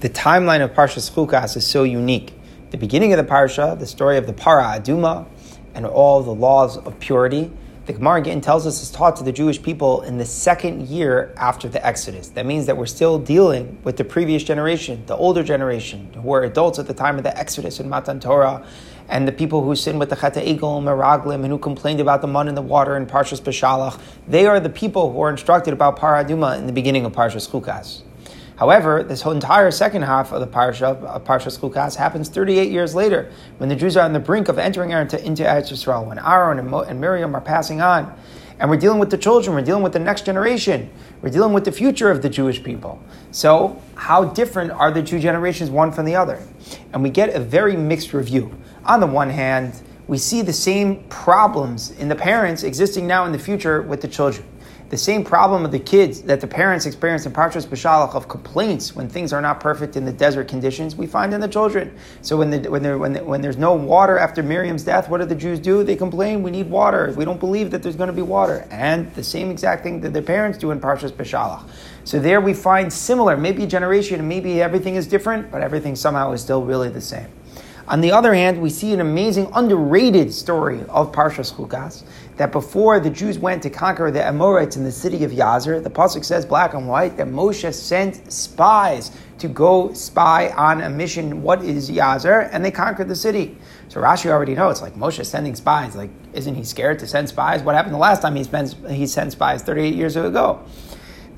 the timeline of Parshas Chukas is so unique. The beginning of the Parsha, the story of the Para Aduma, and all the laws of purity, the Gemara again tells us is taught to the Jewish people in the second year after the Exodus. That means that we're still dealing with the previous generation, the older generation, who were adults at the time of the Exodus in Matan Torah, and the people who sinned with the Chet HaEgel, Meraglim, and who complained about the mud in the water in Parshas Beshalach. They are the people who are instructed about Para Aduma in the beginning of Parshas Chukas. However, this whole entire second half of the parsha, of Parshas Chukas, happens 38 years later, when the Jews are on the brink of entering into, into Eretz Yisrael, when Aaron and, Mo, and Miriam are passing on. And we're dealing with the children, we're dealing with the next generation, we're dealing with the future of the Jewish people. So, how different are the two generations, one from the other? And we get a very mixed review. On the one hand, we see the same problems in the parents existing now in the future with the children the same problem of the kids that the parents experience in Parshas Beshalach of complaints when things are not perfect in the desert conditions, we find in the children. So when, when, when, when there's no water after Miriam's death, what do the Jews do? They complain, we need water. We don't believe that there's going to be water. And the same exact thing that the parents do in Parshas Beshalach. So there we find similar, maybe generation, maybe everything is different, but everything somehow is still really the same. On the other hand, we see an amazing, underrated story of Parshas Chukas, that before the Jews went to conquer the Amorites in the city of Yazir, the Pasuk says black and white that Moshe sent spies to go spy on a mission, what is Yazir, and they conquered the city. So Rashi already knows, like Moshe sending spies, like isn't he scared to send spies? What happened the last time he, sent spies 38 years ago?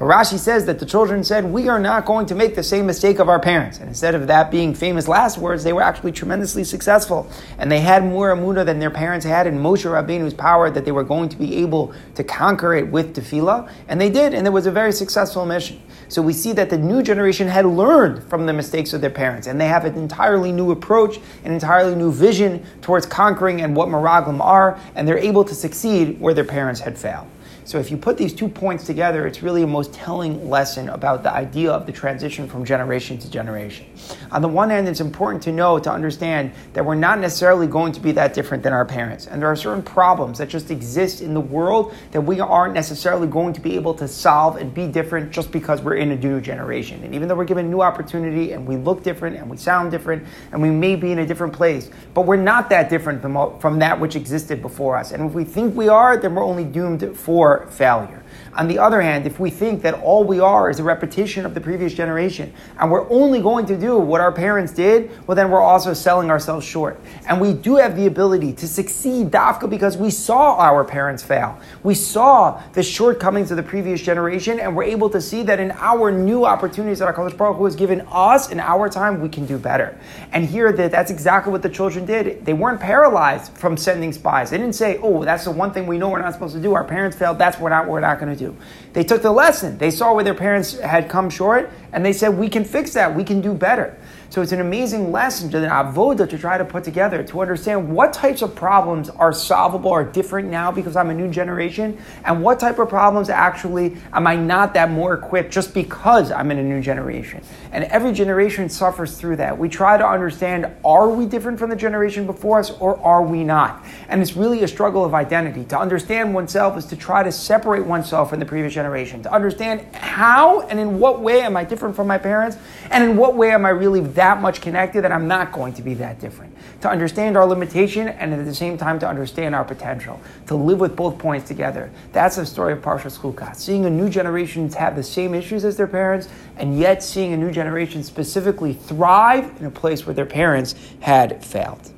But Rashi says that the children said, We are not going to make the same mistake of our parents. And instead of that being famous last words, they were actually tremendously successful. And they had more amuna than their parents had in Moshe Rabbeinu's power that they were going to be able to conquer it with tefillah. And they did, and it was a very successful mission. So we see that the new generation had learned from the mistakes of their parents, and they have an entirely new approach, an entirely new vision towards conquering and what Meraglim are, and they're able to succeed where their parents had failed. So if you put these two points together, it's really a most telling lesson about the idea of the transition from generation to generation. On the one hand, it's important to know, to understand that we're not necessarily going to be that different than our parents. And there are certain problems that just exist in the world that we aren't necessarily going to be able to solve and be different just because we're in a new generation. And even though we're given new opportunity and we look different and we sound different and we may be in a different place, but we're not that different from, from that which existed before us. And if we think we are, then we're only doomed for failure. On the other hand, if we think that all we are is a repetition of the previous generation and we're only going to do what our parents did, well, then we're also selling ourselves short. And we do have the ability to succeed, Dafka, because we saw our parents fail. We saw the shortcomings of the previous generation and we're able to see that in our new opportunities that our Kadosh Baruch Hu has given us in our time, we can do better. And here, that that's exactly what the children did. They weren't paralyzed from sending spies. They didn't say, oh, that's the one thing we know we're not supposed to do. Our parents failed. That's what we're not, we're not going to do. They took the lesson. They saw where their parents had come short, and they said, we can fix that. We can do better. So it's an amazing lesson to the avoda to try to put together to understand what types of problems are solvable or different now because I'm a new generation, and what type of problems actually am I not that more equipped just because I'm in a new generation. And every generation suffers through that. We try to understand are we different from the generation before us or are we not? And it's really a struggle of identity. To understand oneself is to try to separate oneself from the previous generation. To understand how and in what way am I different from my parents, and in what way am I really that much connected that I'm not going to be that different. To understand our limitation and at the same time to understand our potential. To live with both points together. That's the story of Parshas Chukas. Seeing a new generation have the same issues as their parents, and yet seeing a new generation specifically thrive in a place where their parents had failed.